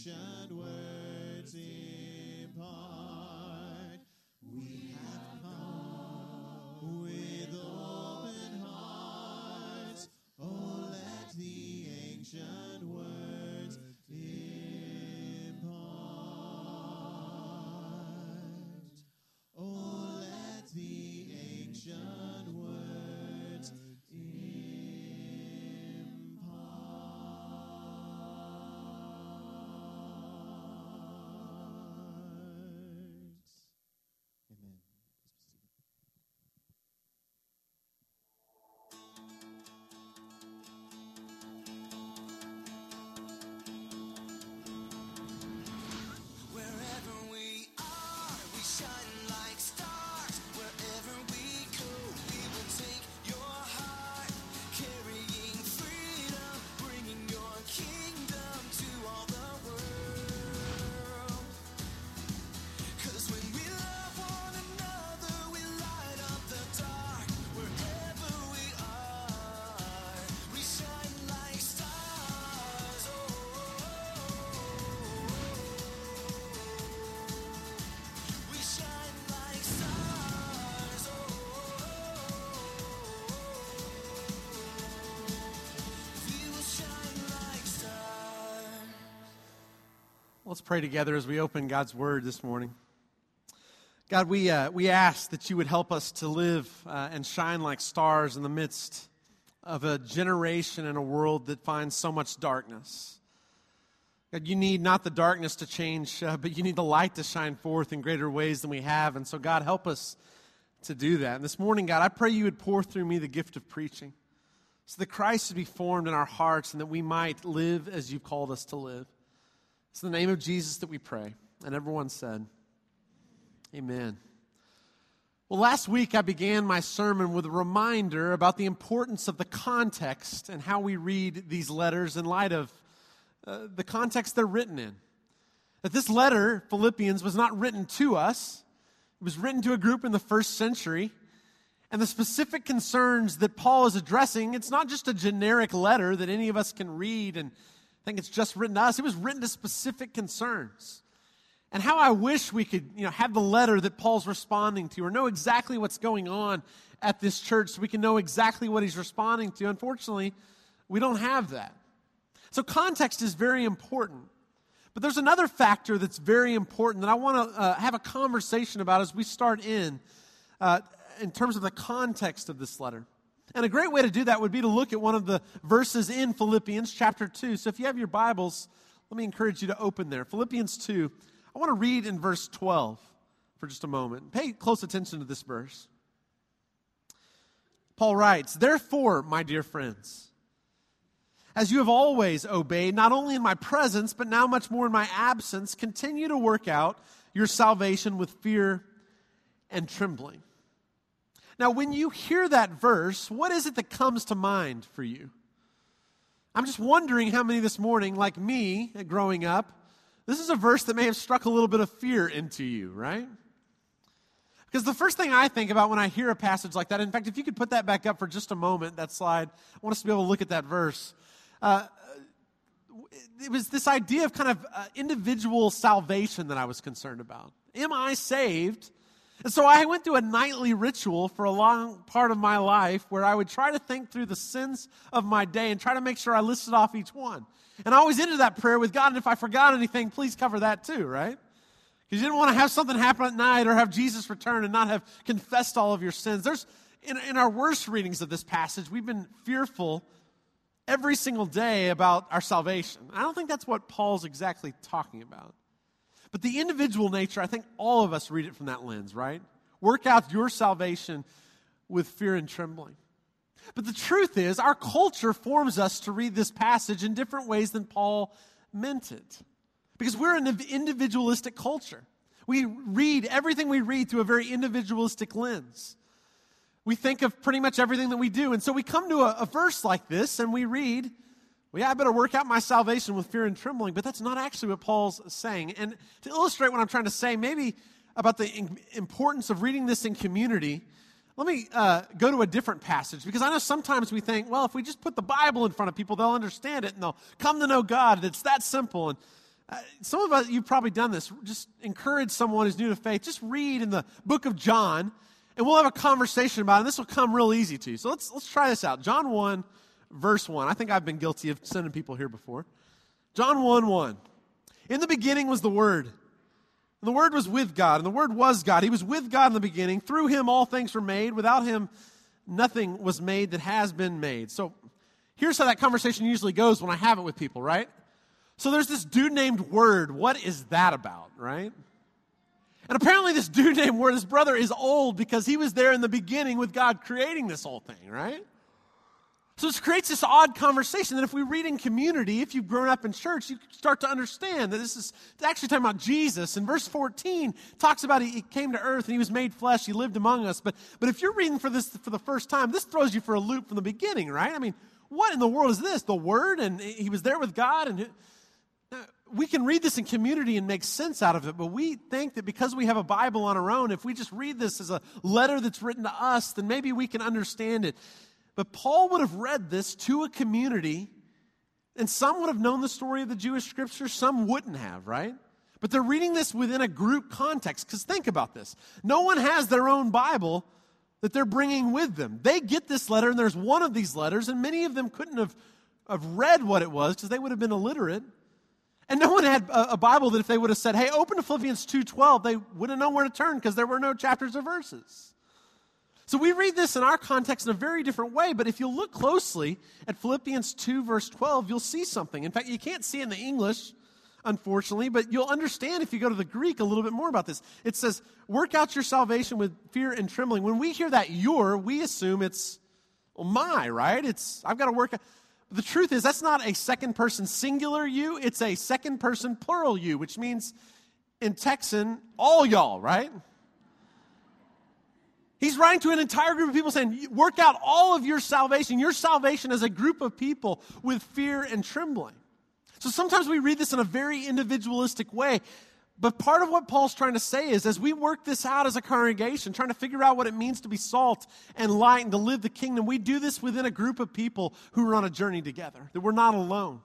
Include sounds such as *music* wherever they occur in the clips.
ancient words impart. Let's pray together as we open God's Word this morning. God, we, uh, we ask that you would help us to live uh, and shine like stars in the midst of a generation and a world that finds so much darkness. God, you need not the darkness to change, uh, but you need the light to shine forth in greater ways than we have. And so, God, help us to do that. And this morning, God, I pray you would pour through me the gift of preaching so that Christ would be formed in our hearts and that we might live as you've called us to live. It's the name of Jesus that we pray. And everyone said, Amen. Well, last week I began my sermon with a reminder about the importance of the context and how we read these letters in light of uh, the context they're written in. That this letter, Philippians, was not written to us, it was written to a group in the first century. And the specific concerns that Paul is addressing, it's not just a generic letter that any of us can read and think it's just written to us. It was written to specific concerns. And how I wish we could, you know, have the letter that Paul's responding to or know exactly what's going on at this church so we can know exactly what he's responding to. Unfortunately, we don't have that. So context is very important. But there's another factor that's very important that I want to uh, have a conversation about as we start in, uh, in terms of the context of this letter. And a great way to do that would be to look at one of the verses in Philippians chapter 2. So if you have your Bibles, let me encourage you to open there. Philippians 2. I want to read in verse 12 for just a moment. Pay close attention to this verse. Paul writes, Therefore, my dear friends, as you have always obeyed, not only in my presence, but now much more in my absence, continue to work out your salvation with fear and trembling. Now, when you hear that verse, what is it that comes to mind for you? I'm just wondering how many this morning, like me growing up, this is a verse that may have struck a little bit of fear into you, right? Because the first thing I think about when I hear a passage like that, in fact, if you could put that back up for just a moment, that slide, I want us to be able to look at that verse. Uh, it was this idea of kind of uh, individual salvation that I was concerned about. Am I saved? And so I went through a nightly ritual for a long part of my life where I would try to think through the sins of my day and try to make sure I listed off each one. And I always ended that prayer with God, and if I forgot anything, please cover that too, right? Because you didn't want to have something happen at night or have Jesus return and not have confessed all of your sins. There's, in, in our worst readings of this passage, we've been fearful every single day about our salvation. I don't think that's what Paul's exactly talking about. But the individual nature, I think all of us read it from that lens, right? Work out your salvation with fear and trembling. But the truth is, our culture forms us to read this passage in different ways than Paul meant it. Because we're an individualistic culture. We read everything we read through a very individualistic lens. We think of pretty much everything that we do. And so we come to a, a verse like this and we read, well, yeah, I better work out my salvation with fear and trembling. But that's not actually what Paul's saying. And to illustrate what I'm trying to say, maybe about the importance of reading this in community, let me uh, go to a different passage because I know sometimes we think, well, if we just put the Bible in front of people, they'll understand it and they'll come to know God. And it's that simple. And Uh, some of us, you've probably done this. Just encourage someone who's new to faith. Just read in the book of John, and we'll have a conversation about it. And this will come real easy to you. So let's, let's try this out. John 1, verse 1. I think I've been guilty of sending people here before. John 1 1. In the beginning was the Word. And the Word was with God, and the Word was God. He was with God in the beginning. Through Him, all things were made. Without Him, nothing was made that has been made. So here's how that conversation usually goes when I have it with people, right? So there's this dude named Word. What is that about, right? And apparently, this *laughs* dude named Word, his brother, is old because he was there in the beginning with God creating this whole thing, right? So this creates this odd conversation that if we read in community, if you've grown up in church, you start to understand that this is actually talking about Jesus. And verse 14 talks about he came to earth and he was made flesh, he lived among us. But, but if you're reading for this for the first time, this throws you for a loop from the beginning, right? I mean, what in the world is this? The Word, and he was there with God, and we can read this in community and make sense out of it, but we think that because we have a Bible on our own, if we just read this as a letter that's written to us, then maybe we can understand it. But Paul would have read this to a community, and some would have known the story of the Jewish scriptures, some wouldn't have, right? But they're reading this within a group context. Because think about this no one has their own Bible that they're bringing with them. They get this letter, and there's one of these letters, and many of them couldn't have, have read what it was because they would have been illiterate. And no one had a, a, Bible that if they would have said, hey, open to Philippians 2.12, they wouldn't know where to turn because there were no chapters or verses. So we read this in our context in a very different way, but if you look closely at Philippians 2, verse 12, you'll see something. In fact, you can't see it in the English, unfortunately, but you'll understand if you go to the Greek a little bit more about this. It says, work out your salvation with fear and trembling. When we hear that your, we assume it's well, my, right? It's, I've got to work. Out. The truth is, that's not a second person singular you, it's a second person plural you, which means in Texan, all y'all, right? He's writing to an entire group of people saying, work out all of your salvation, your salvation as a group of people with fear and trembling. So sometimes we read this in a very individualistic way. But part of what Paul's trying to say is as we work this out as a congregation, trying to figure out what it means to be salt and light and to live the kingdom, we do this within a group of people who are on a journey together, that we're not alone.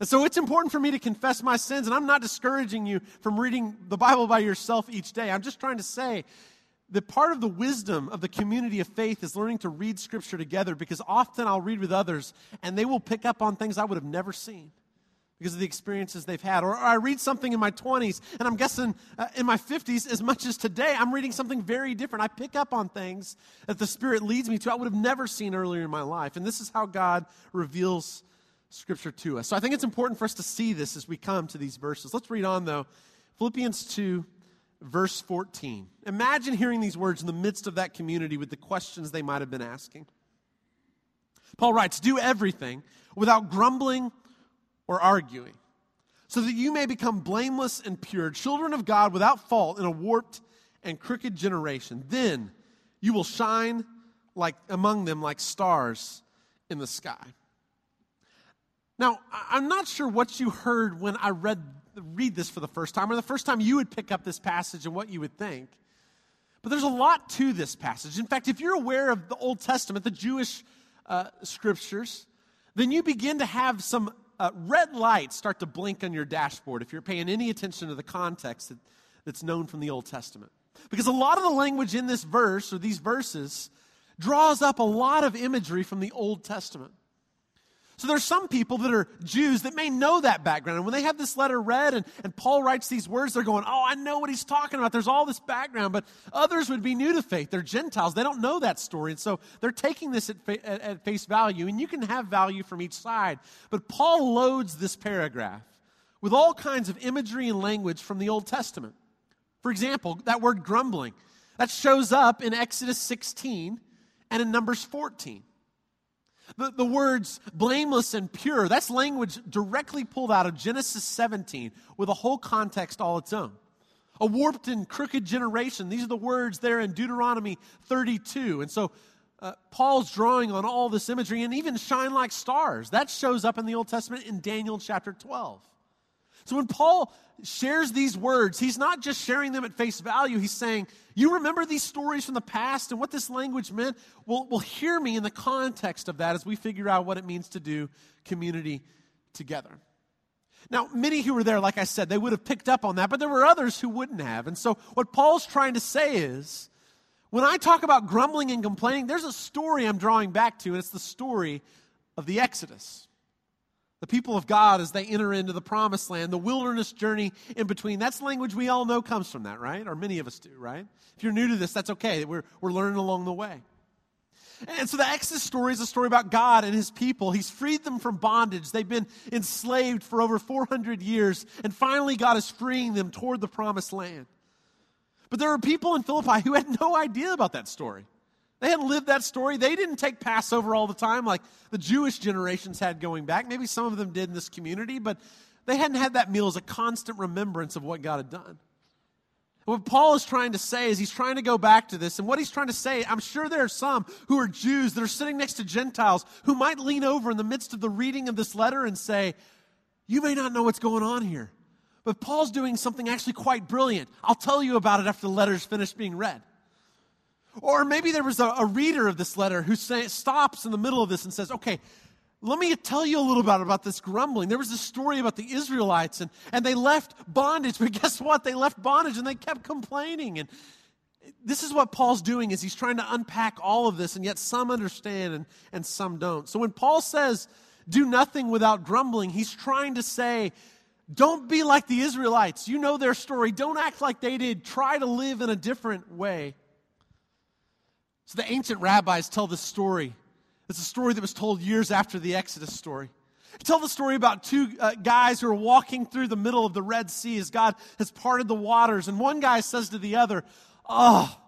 And so it's important for me to confess my sins, and I'm not discouraging you from reading the Bible by yourself each day. I'm just trying to say that part of the wisdom of the community of faith is learning to read Scripture together because often I'll read with others and they will pick up on things I would have never seen because of the experiences they've had. Or, or I read something in my 20s and I'm guessing uh, in my 50s, as much as today, I'm reading something very different. I pick up on things that the Spirit leads me to I would have never seen earlier in my life. And this is how God reveals Scripture to us. So I think it's important for us to see this as we come to these verses. Let's read on, though. Philippians 2 verse 14. Imagine hearing these words in the midst of that community with the questions they might have been asking. Paul writes, Do everything without grumbling or arguing, so that you may become blameless and pure, children of God without fault in a warped and crooked generation. Then you will shine like among them like stars in the sky. Now, I'm not sure what you heard when I read read this for the first time, or the first time you would pick up this passage and what you would think. But there's a lot to this passage. In fact, if you're aware of the Old Testament, the Jewish uh, scriptures, then you begin to have some uh, red lights start to blink on your dashboard if you're paying any attention to the context that, that's known from the Old Testament. Because a lot of the language in this verse or these verses draws up a lot of imagery from the Old Testament. So there's some people that are Jews that may know that background. And when they have this letter read and, and Paul writes these words, they're going, Oh, I know what he's talking about. There's all this background. But others would be new to faith. They're Gentiles. They don't know that story. And so they're taking this at, at, at face value. And you can have value from each side. But Paul loads this paragraph with all kinds of imagery and language from the Old Testament. For example, that word grumbling, that shows up in Exodus 16 and in Numbers 14. The, the words blameless and pure, that's language directly pulled out of Genesis 17 with a whole context all its own. A warped and crooked generation, these are the words there in Deuteronomy 32. And so uh, Paul's drawing on all this imagery and even shine like stars. That shows up in the Old Testament in Daniel chapter 12. So when Paul shares these words, he's not just sharing them at face value. He's saying, You remember these stories from the past and what this language meant? Well, well, hear me in the context of that as we figure out what it means to do community together. Now, many who were there, like I said, they would have picked up on that, but there were others who wouldn't have. And so, what Paul's trying to say is when I talk about grumbling and complaining, there's a story I'm drawing back to, and it's the story of the Exodus. The people of God as they enter into the promised land, the wilderness journey in between. That's language we all know comes from that, right? Or many of us do, right? If you're new to this, that's okay. We're, we're learning along the way. And so the Exodus story is a story about God and his people. He's freed them from bondage. They've been enslaved for over 400 years, and finally God is freeing them toward the promised land. But there are people in Philippi who had no idea about that story. They hadn't lived that story. They didn't take Passover all the time like the Jewish generations had going back. Maybe some of them did in this community, but they hadn't had that meal as a constant remembrance of what God had done. What Paul is trying to say is he's trying to go back to this. And what he's trying to say, I'm sure there are some who are Jews that are sitting next to Gentiles who might lean over in the midst of the reading of this letter and say, You may not know what's going on here. But Paul's doing something actually quite brilliant. I'll tell you about it after the letter's finished being read. Or maybe there was a, a reader of this letter who say, stops in the middle of this and says, Okay, let me tell you a little bit about this grumbling. There was a story about the Israelites, and, and they left bondage, *laughs* but guess what? They left bondage and they kept complaining. And this is what Paul's doing is he's trying to unpack all of this, and yet some understand and, and some don't. So when Paul says, do nothing without grumbling, he's trying to say, don't be like the Israelites. You know their story. Don't act like they did. Try to live in a different way. So the ancient rabbis tell this story it's a story that was told years after the Exodus story. They Tell the story about two uh, guys who are walking through the middle of the Red Sea as God has parted the waters. And one guy says to the other, Oh,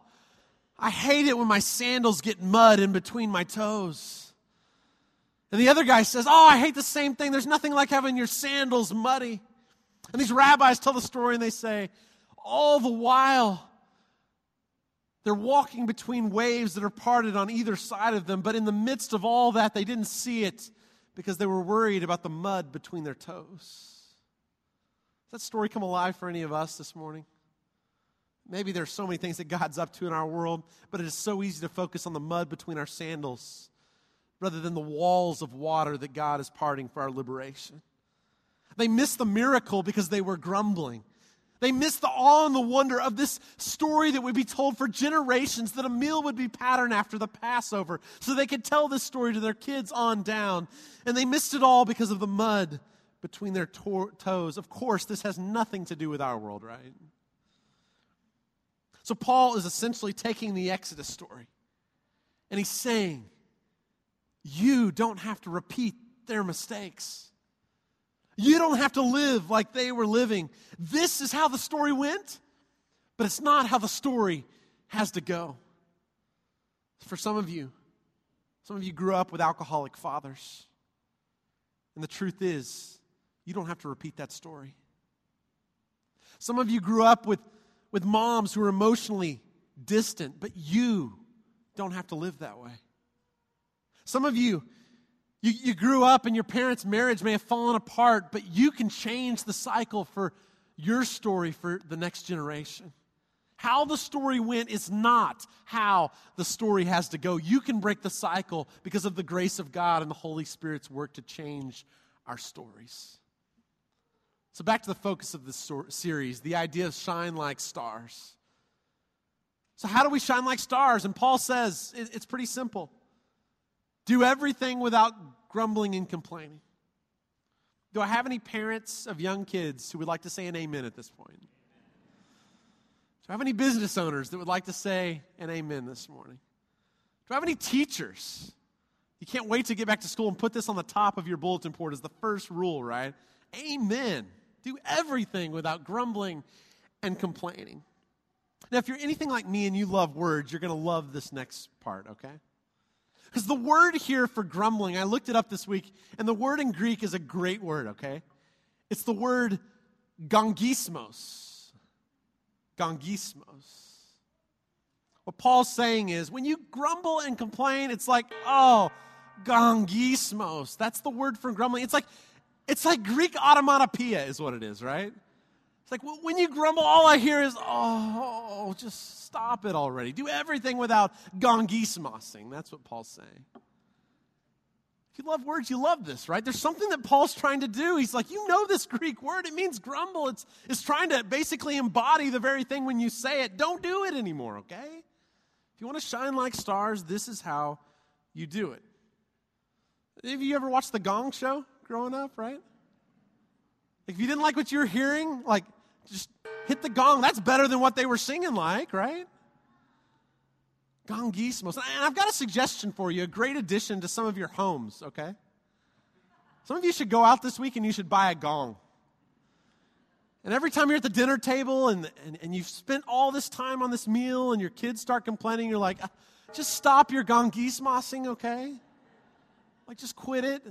I hate it when my sandals get mud in between my toes. And the other guy says, Oh, I hate the same thing. There's nothing like having your sandals muddy. And these rabbis tell the story and they say, All the while, they're walking between waves that are parted on either side of them, but in the midst of all that, they didn't see it because they were worried about the mud between their toes. Does that story come alive for any of us this morning? Maybe there's so many things that God's up to in our world, but it is so easy to focus on the mud between our sandals rather than the walls of water that God is parting for our liberation. They missed the miracle because they were grumbling. They missed the awe and the wonder of this story that would be told for generations, that a meal would be patterned after the Passover, so they could tell this story to their kids on down. And they missed it all because of the mud between their to- toes. Of course, this has nothing to do with our world, right? So, Paul is essentially taking the Exodus story and he's saying, You don't have to repeat their mistakes. You don't have to live like they were living. This is how the story went, but it's not how the story has to go. For some of you, some of you grew up with alcoholic fathers. And the truth is, you don't have to repeat that story. Some of you grew up with, with moms who are emotionally distant, but you don't have to live that way. Some of you you, you grew up and your parents' marriage may have fallen apart, but you can change the cycle for your story for the next generation. How the story went is not how the story has to go. You can break the cycle because of the grace of God and the Holy Spirit's work to change our stories. So, back to the focus of this series the idea of shine like stars. So, how do we shine like stars? And Paul says it's pretty simple. Do everything without grumbling and complaining. Do I have any parents of young kids who would like to say an amen at this point? Do I have any business owners that would like to say an amen this morning? Do I have any teachers? You can't wait to get back to school and put this on the top of your bulletin board as the first rule, right? Amen. Do everything without grumbling and complaining. Now, if you're anything like me and you love words, you're going to love this next part, okay? Because the word here for grumbling, I looked it up this week, and the word in Greek is a great word, okay? It's the word gongismos. Gongismos. What Paul's saying is when you grumble and complain, it's like, oh, gongismos. That's the word for grumbling. It's like it's like Greek automatopoeia is what it is, right? It's like when you grumble, all I hear is, oh, just stop it already. Do everything without gongismosing. That's what Paul's saying. If you love words, you love this, right? There's something that Paul's trying to do. He's like, you know this Greek word. It means grumble. It's, it's trying to basically embody the very thing when you say it. Don't do it anymore, okay? If you want to shine like stars, this is how you do it. Have you ever watched The Gong Show growing up, right? If you didn't like what you were hearing, like, just hit the gong. That's better than what they were singing like, right? Gongismos. And I've got a suggestion for you, a great addition to some of your homes, okay? Some of you should go out this week and you should buy a gong. And every time you're at the dinner table and, and, and you've spent all this time on this meal and your kids start complaining, you're like, ah, just stop your gongismosing, okay? Like, just quit it.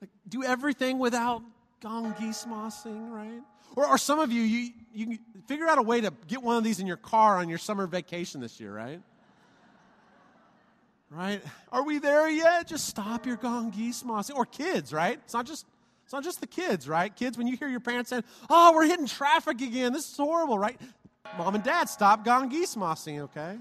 Like, do everything without gongismosing, right? Or, or some of you, you, you can figure out a way to get one of these in your car on your summer vacation this year, right? Right? Are we there yet? Just stop your gongismosing. Or kids, right? It's not just it's not just the kids, right? Kids, when you hear your parents saying, "Oh, we're hitting traffic again. This is horrible," right? Mom and dad, stop gongismosing, okay?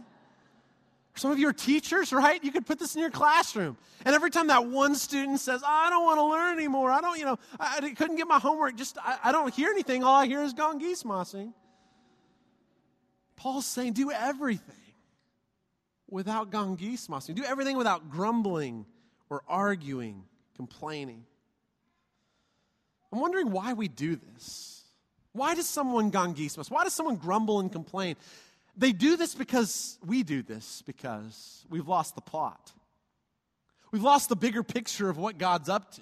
Some of you are teachers, right? You could put this in your classroom. And every time that one student says, oh, I don't want to learn anymore, I don't, you know, I, I couldn't get my homework, just, I, I, don't hear anything. All I hear is gongismosing. Paul's saying, do everything without gongismosing. Do everything without grumbling or arguing, complaining. I'm wondering why we do this. Why does someone gongismos? Why does someone grumble and complain? They do this because we do this because we've lost the plot. We've lost the bigger picture of what God's up to.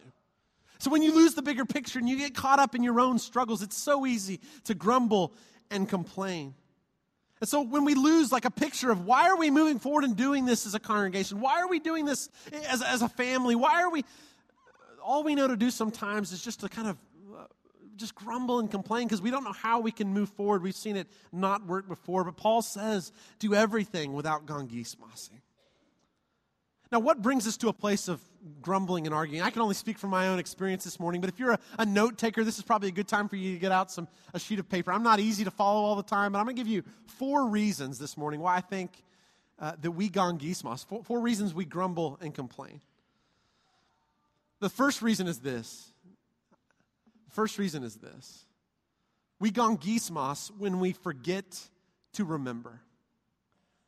So when you lose the bigger picture and you get caught up in your own struggles, it's so easy to grumble and complain. And so when we lose like a picture of why are we moving forward and doing this as a congregation? Why are we doing this as, as a family? Why are we all we know to do sometimes is just to kind of just grumble and complain because we don't know how we can move forward. We've seen it not work before. But Paul says, do everything without gongismosing. Now, what brings us to a place of grumbling and arguing? I can only speak from my own experience this morning, but if you're a, a note taker, this is probably a good time for you to get out some a sheet of paper. I'm not easy to follow all the time, but I'm going to give you four reasons this morning why I think uh, that we gongismos, four, four reasons we grumble and complain. The first reason is this First reason is this we gongismos when we forget to remember.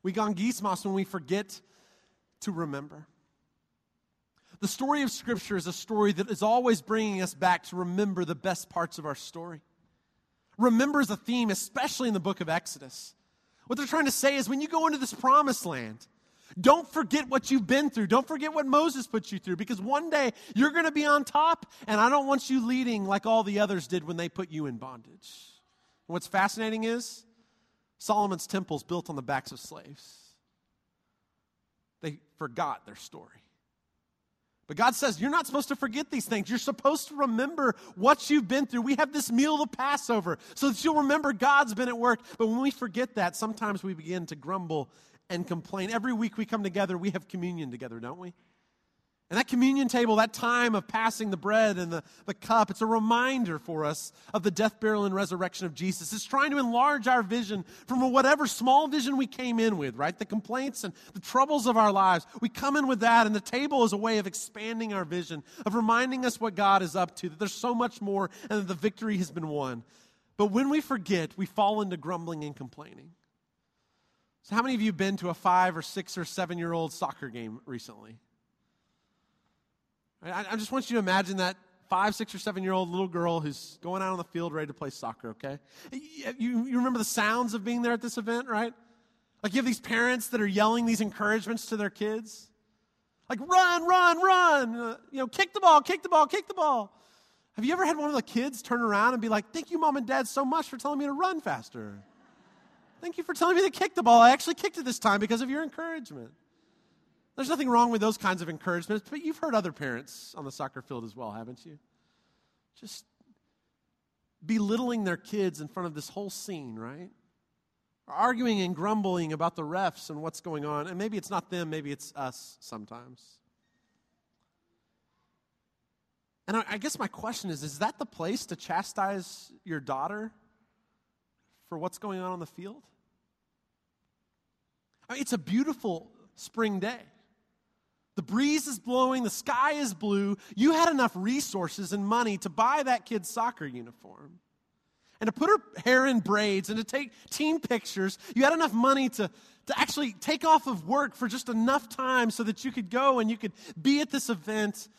We gongismos when we forget to remember. The story of Scripture is a story that is always bringing us back to remember the best parts of our story. Remember is a theme, especially in the book of Exodus. What they're trying to say is when you go into this promised land, don't forget what you've been through. Don't forget what Moses put you through because one day you're going to be on top, and I don't want you leading like all the others did when they put you in bondage. And what's fascinating is Solomon's temple is built on the backs of slaves. They forgot their story. But God says, You're not supposed to forget these things. You're supposed to remember what you've been through. We have this meal, the Passover, so that you'll remember God's been at work. But when we forget that, sometimes we begin to grumble and complain. Every week we come together, we have communion together, don't we? And that communion table, that time of passing the bread and the, the cup, it's a reminder for us of the death, burial, and resurrection of Jesus. It's trying to enlarge our vision from whatever small vision we came in with, right? The complaints and the troubles of our lives. We come in with that, and the table is a way of expanding our vision, of reminding us what God is up to, that there's so much more, and that the victory has been won. But when we forget, we fall into grumbling and complaining. So, how many of you been to a five or six or seven year old soccer game recently? I, I just want you to imagine that five, six, or seven year old little girl who's going out on the field ready to play soccer, okay? You, you remember the sounds of being there at this event, right? Like you have these parents that are yelling these encouragements to their kids. Like, run, run, run. Uh, you know, kick the ball, kick the ball, kick the ball. Have you ever had one of the kids turn around and be like, thank you, mom and dad, so much for telling me to run faster? Thank you for telling me to kick the ball. I actually kicked it this time because of your encouragement. There's nothing wrong with those kinds of encouragements, but you've heard other parents on the soccer field as well, haven't you? Just belittling their kids in front of this whole scene, right? Arguing and grumbling about the refs and what's going on. And maybe it's not them, maybe it's us sometimes. And I, I guess my question is is that the place to chastise your daughter for what's going on on the field? I mean, it's a beautiful spring day. The breeze is blowing, the sky is blue. You had enough resources and money to buy that kid's soccer uniform and to put her hair in braids and to take team pictures. You had enough money to, to actually take off of work for just enough time so that you could go and you could be at this event.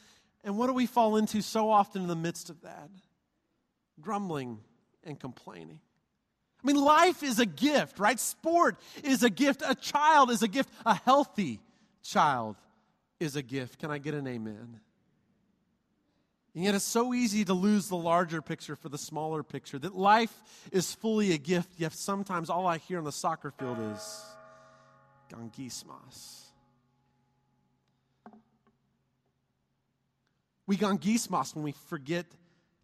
And what do we fall into so often in the midst of that? Grumbling and complaining. I mean, life is a gift, right? Sport is a gift. A child is a gift. A healthy child is a gift. Can I get an amen? And yet it's so easy to lose the larger picture for the smaller picture. That life is fully a gift, yet sometimes all I hear on the soccer field is gangismas. We gangismas when we forget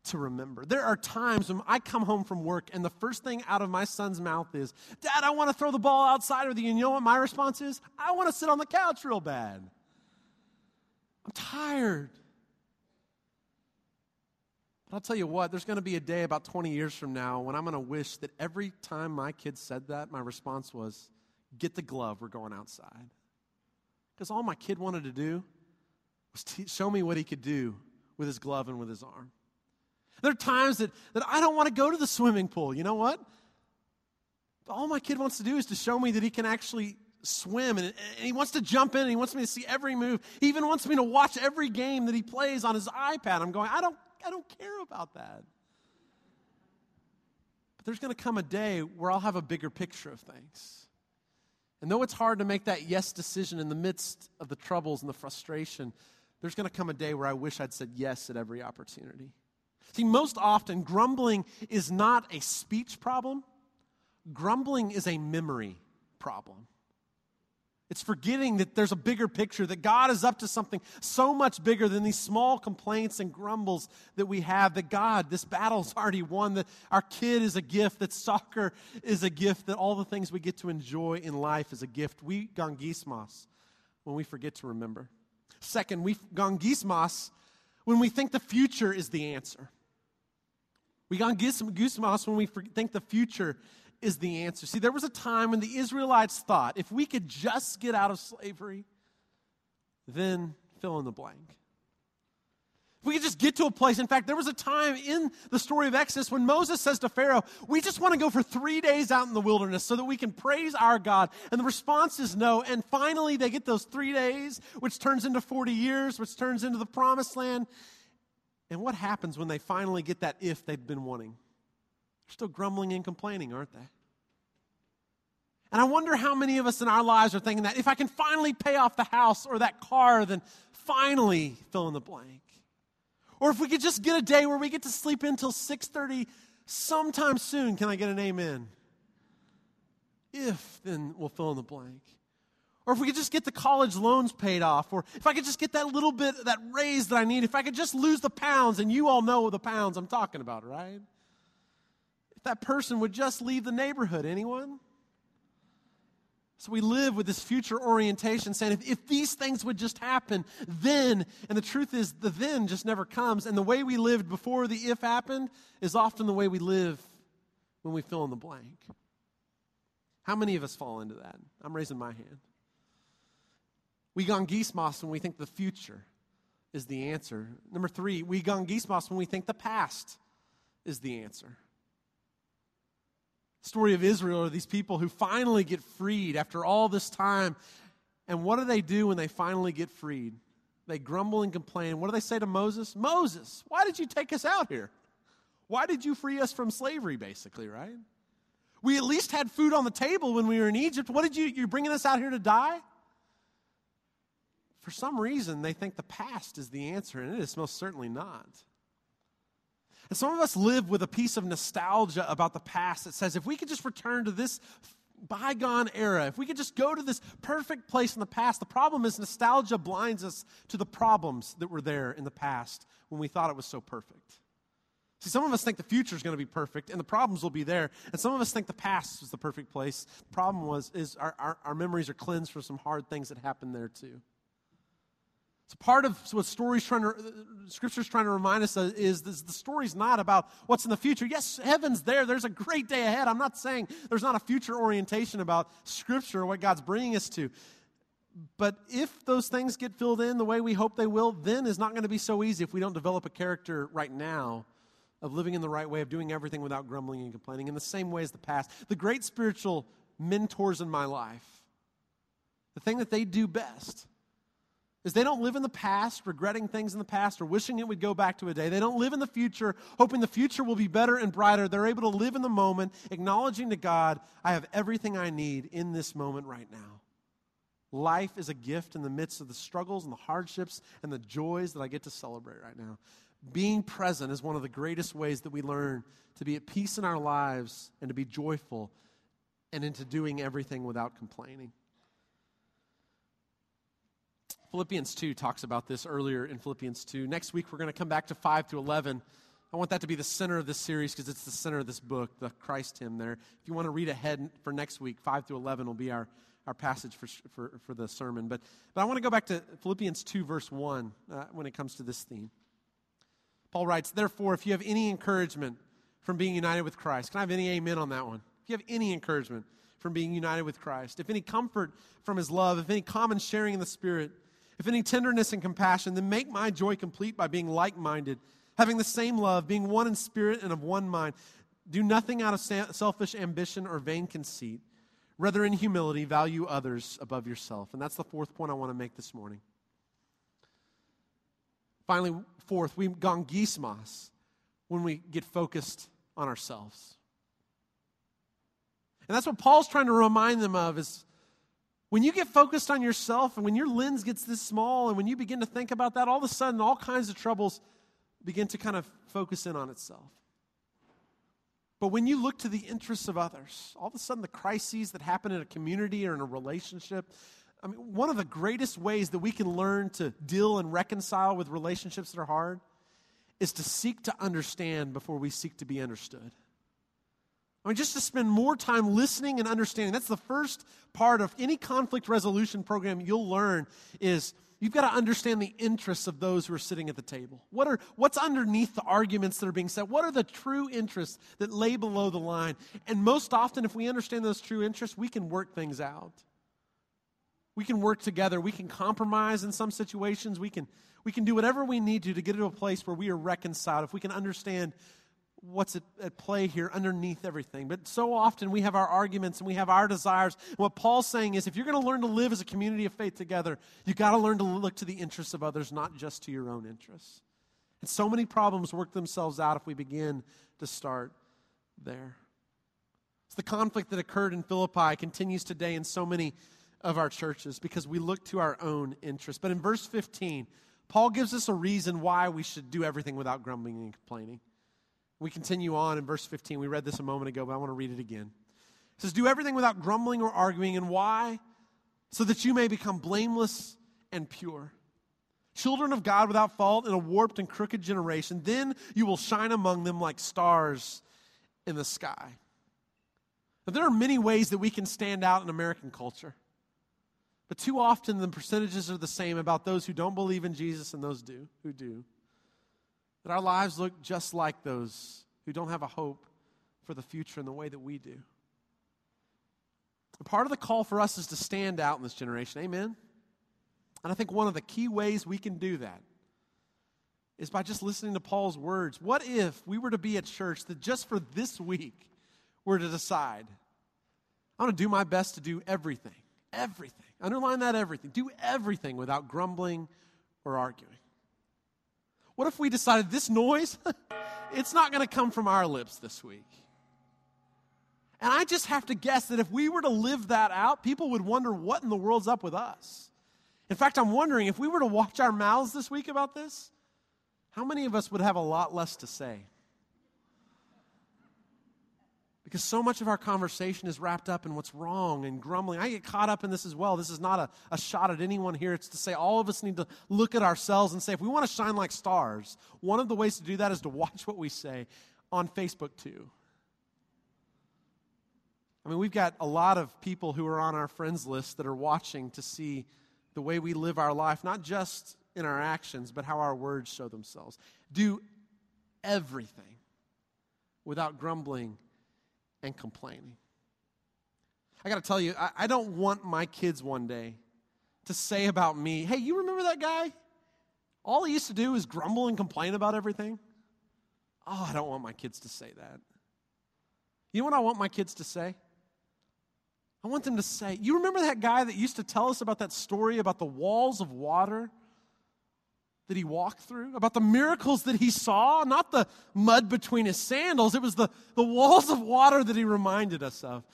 to remember. There are times when I come home from work and the first thing out of my son's mouth is, Dad, I want to throw the ball outside with you. And you know what my response is? I want to sit on the couch real bad. I'm tired. But I'll tell you what, there's going to be a day about 20 years from now when I'm going to wish that every time my kid said that, my response was, Get the glove, we're going outside. Because all my kid wanted to do was to show me what he could do with his glove and with his arm. There are times that, that I don't want to go to the swimming pool. You know what? All my kid wants to do is to show me that he can actually swim and, and, he wants to jump in and he wants me to see every move. He even wants me to watch every game that he plays on his iPad. I'm going, I don't, I don't care about that. But there's going to come a day where I'll have a bigger picture of things. And though it's hard to make that yes decision in the midst of the troubles and the frustration, there's going to come a day where I wish I'd said yes at every opportunity. See, most often, grumbling is not a speech problem, grumbling is a memory problem. It's forgetting that there's a bigger picture, that God is up to something so much bigger than these small complaints and grumbles that we have. That God, this battle's already won, that our kid is a gift, that soccer is a gift, that all the things we get to enjoy in life is a gift. We gangismas when we forget to remember. Second, we gangismas when we think the future is the answer. We gangismas when we think the future is the answer. See, there was a time when the Israelites thought if we could just get out of slavery, then fill in the blank. If we could just get to a place. In fact, there was a time in the story of Exodus when Moses says to Pharaoh, We just want to go for three days out in the wilderness so that we can praise our God. And the response is no. And finally, they get those three days, which turns into 40 years, which turns into the promised land. And what happens when they finally get that if they've been wanting? They're still grumbling and complaining, aren't they? And I wonder how many of us in our lives are thinking that if I can finally pay off the house or that car, then finally fill in the blank. Or if we could just get a day where we get to sleep in until 6:30 sometime soon, can I get an amen? If then we'll fill in the blank. Or if we could just get the college loans paid off, or if I could just get that little bit, that raise that I need, if I could just lose the pounds, and you all know the pounds I'm talking about, right? If that person would just leave the neighborhood, anyone? So we live with this future orientation saying, if, if these things would just happen, then, and the truth is, the then just never comes. And the way we lived before the if happened is often the way we live when we fill in the blank. How many of us fall into that? I'm raising my hand. We gangismas when we think the future is the answer. Number three, we gangismas when we think the past is the answer. Story of Israel are these people who finally get freed after all this time. And what do they do when they finally get freed? They grumble and complain. What do they say to Moses? Moses, why did you take us out here? Why did you free us from slavery, basically, right? We at least had food on the table when we were in Egypt. What did you, you're bringing us out here to die? For some reason, they think the past is the answer, and it is most certainly not. And some of us live with a piece of nostalgia about the past that says if we could just return to this bygone era, if we could just go to this perfect place in the past, the problem is nostalgia blinds us to the problems that were there in the past when we thought it was so perfect. See, some of us think the future is going to be perfect and the problems will be there. And some of us think the past was the perfect place. The problem was is our, our, our memories are cleansed from some hard things that happened there too. So part of what stories trying to, uh, scripture's trying to remind us is this, the story's not about what's in the future. Yes, heaven's there. There's a great day ahead. I'm not saying there's not a future orientation about scripture what God's bringing us to. But if those things get filled in the way we hope they will, then it's not going to be so easy if we don't develop a character right now of living in the right way, of doing everything without grumbling and complaining, in the same way as the past. The great spiritual mentors in my life, the thing that they do best is they don't live in the past, regretting things in the past or wishing it would go back to a day. They don't live in the future, hoping the future will be better and brighter. They're able to live in the moment, acknowledging to God, I have everything I need in this moment right now. Life is a gift in the midst of the struggles and the hardships and the joys that I get to celebrate right now. Being present is one of the greatest ways that we learn to be at peace in our lives and to be joyful and into doing everything without complaining. Philippians 2 talks about this earlier in Philippians 2. Next week, we're going to come back to 5 through 11. I want that to be the center of this series because it's the center of this book, the Christ hymn there. If you want to read ahead for next week, 5 through 11 will be our, our passage for, for, for the sermon. But, but I want to go back to Philippians 2, verse 1, uh, when it comes to this theme. Paul writes, Therefore, if you have any encouragement from being united with Christ, can I have any amen on that one? If you have any encouragement from being united with Christ, if any comfort from his love, if any common sharing in the Spirit, if any tenderness and compassion, then make my joy complete by being like minded, having the same love, being one in spirit and of one mind. Do nothing out of selfish ambition or vain conceit. Rather, in humility, value others above yourself. And that's the fourth point I want to make this morning. Finally, fourth, we gongismos when we get focused on ourselves. And that's what Paul's trying to remind them of is when you get focused on yourself and when your lens gets this small and when you begin to think about that, all of a sudden all kinds of troubles begin to kind of focus in on itself. But when you look to the interests of others, all of a sudden the crises that happen in a community or in a relationship, I mean, one of the greatest ways that we can learn to deal and reconcile with relationships that are hard is to seek to understand before we seek to be understood. I mean, just to spend more time listening and understanding. That's the first part of any conflict resolution program you'll learn is you've got to understand the interests of those who are sitting at the table. What are, what's underneath the arguments that are being said? What are the true interests that lay below the line? And most often, if we understand those true interests, we can work things out. We can work together. We can compromise in some situations. We can, we can do whatever we need to to get to a place where we are reconciled. If we can understand what's at, at, play here underneath everything. But so often we have our arguments and we have our desires. What Paul's saying is if you're going to learn to live as a community of faith together, you've got to learn to look to the interests of others, not just to your own interests. And so many problems work themselves out if we begin to start there. It's the conflict that occurred in Philippi continues today in so many of our churches because we look to our own interests. But in verse 15, Paul gives us a reason why we should do everything without grumbling and complaining. We continue on in verse 15. We read this a moment ago, but I want to read it again. It says, Do everything without grumbling or arguing. And why? So that you may become blameless and pure. Children of God without fault in a warped and crooked generation. Then you will shine among them like stars in the sky. Now, there are many ways that we can stand out in American culture. But too often the percentages are the same about those who don't believe in Jesus and those do, who do that our lives look just like those who don't have a hope for the future in the way that we do. part of the call for us is to stand out in this generation. Amen? And I think one of the key ways we can do that is by just listening to Paul's words. What if we were to be a church that just for this week were to decide, I'm going to do my best to do everything, everything, underline that everything, do everything without grumbling or arguing? What if we decided this noise, *laughs* it's not going to come from our lips this week? And I just have to guess that if we were to live that out, people would wonder what in the world's up with us. In fact, I'm wondering if we were to watch our mouths this week about this, how many of us would have a lot less to say? Because so much of our conversation is wrapped up in what's wrong and grumbling. I get caught up in this as well. This is not a, a shot at anyone here. It's to say all of us need to look at ourselves and say, if we want to shine like stars, one of the ways to do that is to watch what we say on Facebook too. I mean, we've got a lot of people who are on our friends list that are watching to see the way we live our life, not just in our actions, but how our words show themselves. Do everything without grumbling and complaining. I got to tell you, I, I, don't want my kids one day to say about me, hey, you remember that guy? All he used to do is grumble and complain about everything. Oh, I don't want my kids to say that. You know what I want my kids to say? I want them to say, You remember that guy that used to tell us about that story about the walls of water that he walked through? About the miracles that he saw? Not the mud between his sandals, it was the, the walls of water that he reminded us of.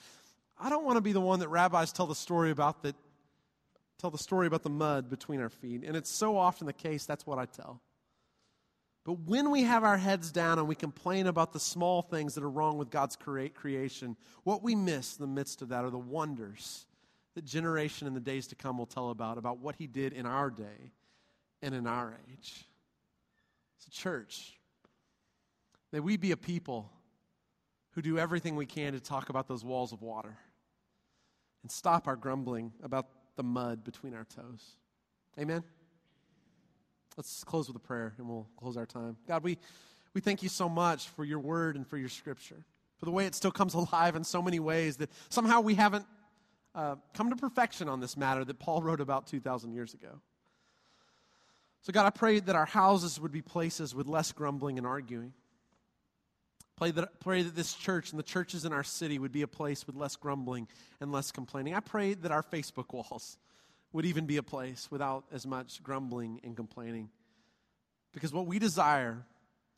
I don't want to be the one that rabbis tell the story about that tell the story about the mud between our feet. And it's so often the case, that's what I tell. But when we have our heads down and we complain about the small things that are wrong with God's creation, what we miss in the midst of that are the wonders that generation in the days to come will tell about, about what He did in our day and in our age. So, church, may we be a people who do everything we can to talk about those walls of water and stop our grumbling about the mud between our toes. Amen. Let's close with a prayer and we'll close our time. God, we, we thank you so much for your word and for your scripture, for the way it still comes *laughs* alive in so many ways that somehow we haven't uh, come to perfection on this matter that Paul wrote about 2,000 years ago. So, God, I pray that our houses would be places with less grumbling and arguing. Pray that, pray that this church and the churches in our city would be a place with less grumbling and less complaining. I pray that our Facebook walls would even be a place without as much grumbling and complaining. Because what we desire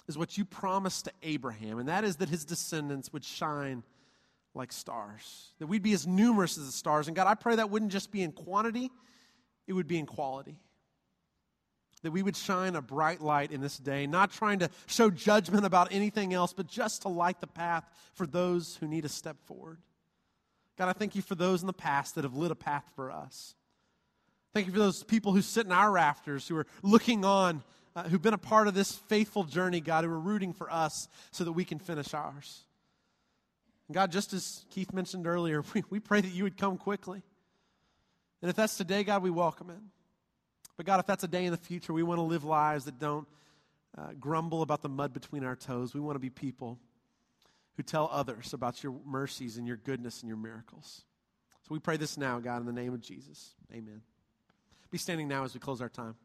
is what you promised to Abraham, and that is that his descendants would shine like stars, that we'd be as numerous as the stars. And God, I pray that wouldn't just be in quantity, it would be in quality. That we would shine a bright light in this day, not trying to show judgment about anything else, but just to light the path for those who need a step forward. God, I thank you for those in the past that have lit a path for us. Thank you for those people who sit in our rafters, who are looking on, uh, who've been a part of this faithful journey, God, who are rooting for us so that we can finish ours. And God, just as Keith mentioned earlier, *laughs* we, we pray that you would come quickly. And if that's today, God, we welcome it. But God, if that's a day in the future, we want to live lives that don't uh, grumble about the mud between our toes. We want to be people who tell others about your mercies and your goodness and your miracles. So we pray this now, God, in the name of Jesus. Amen. Be standing now as we close our time.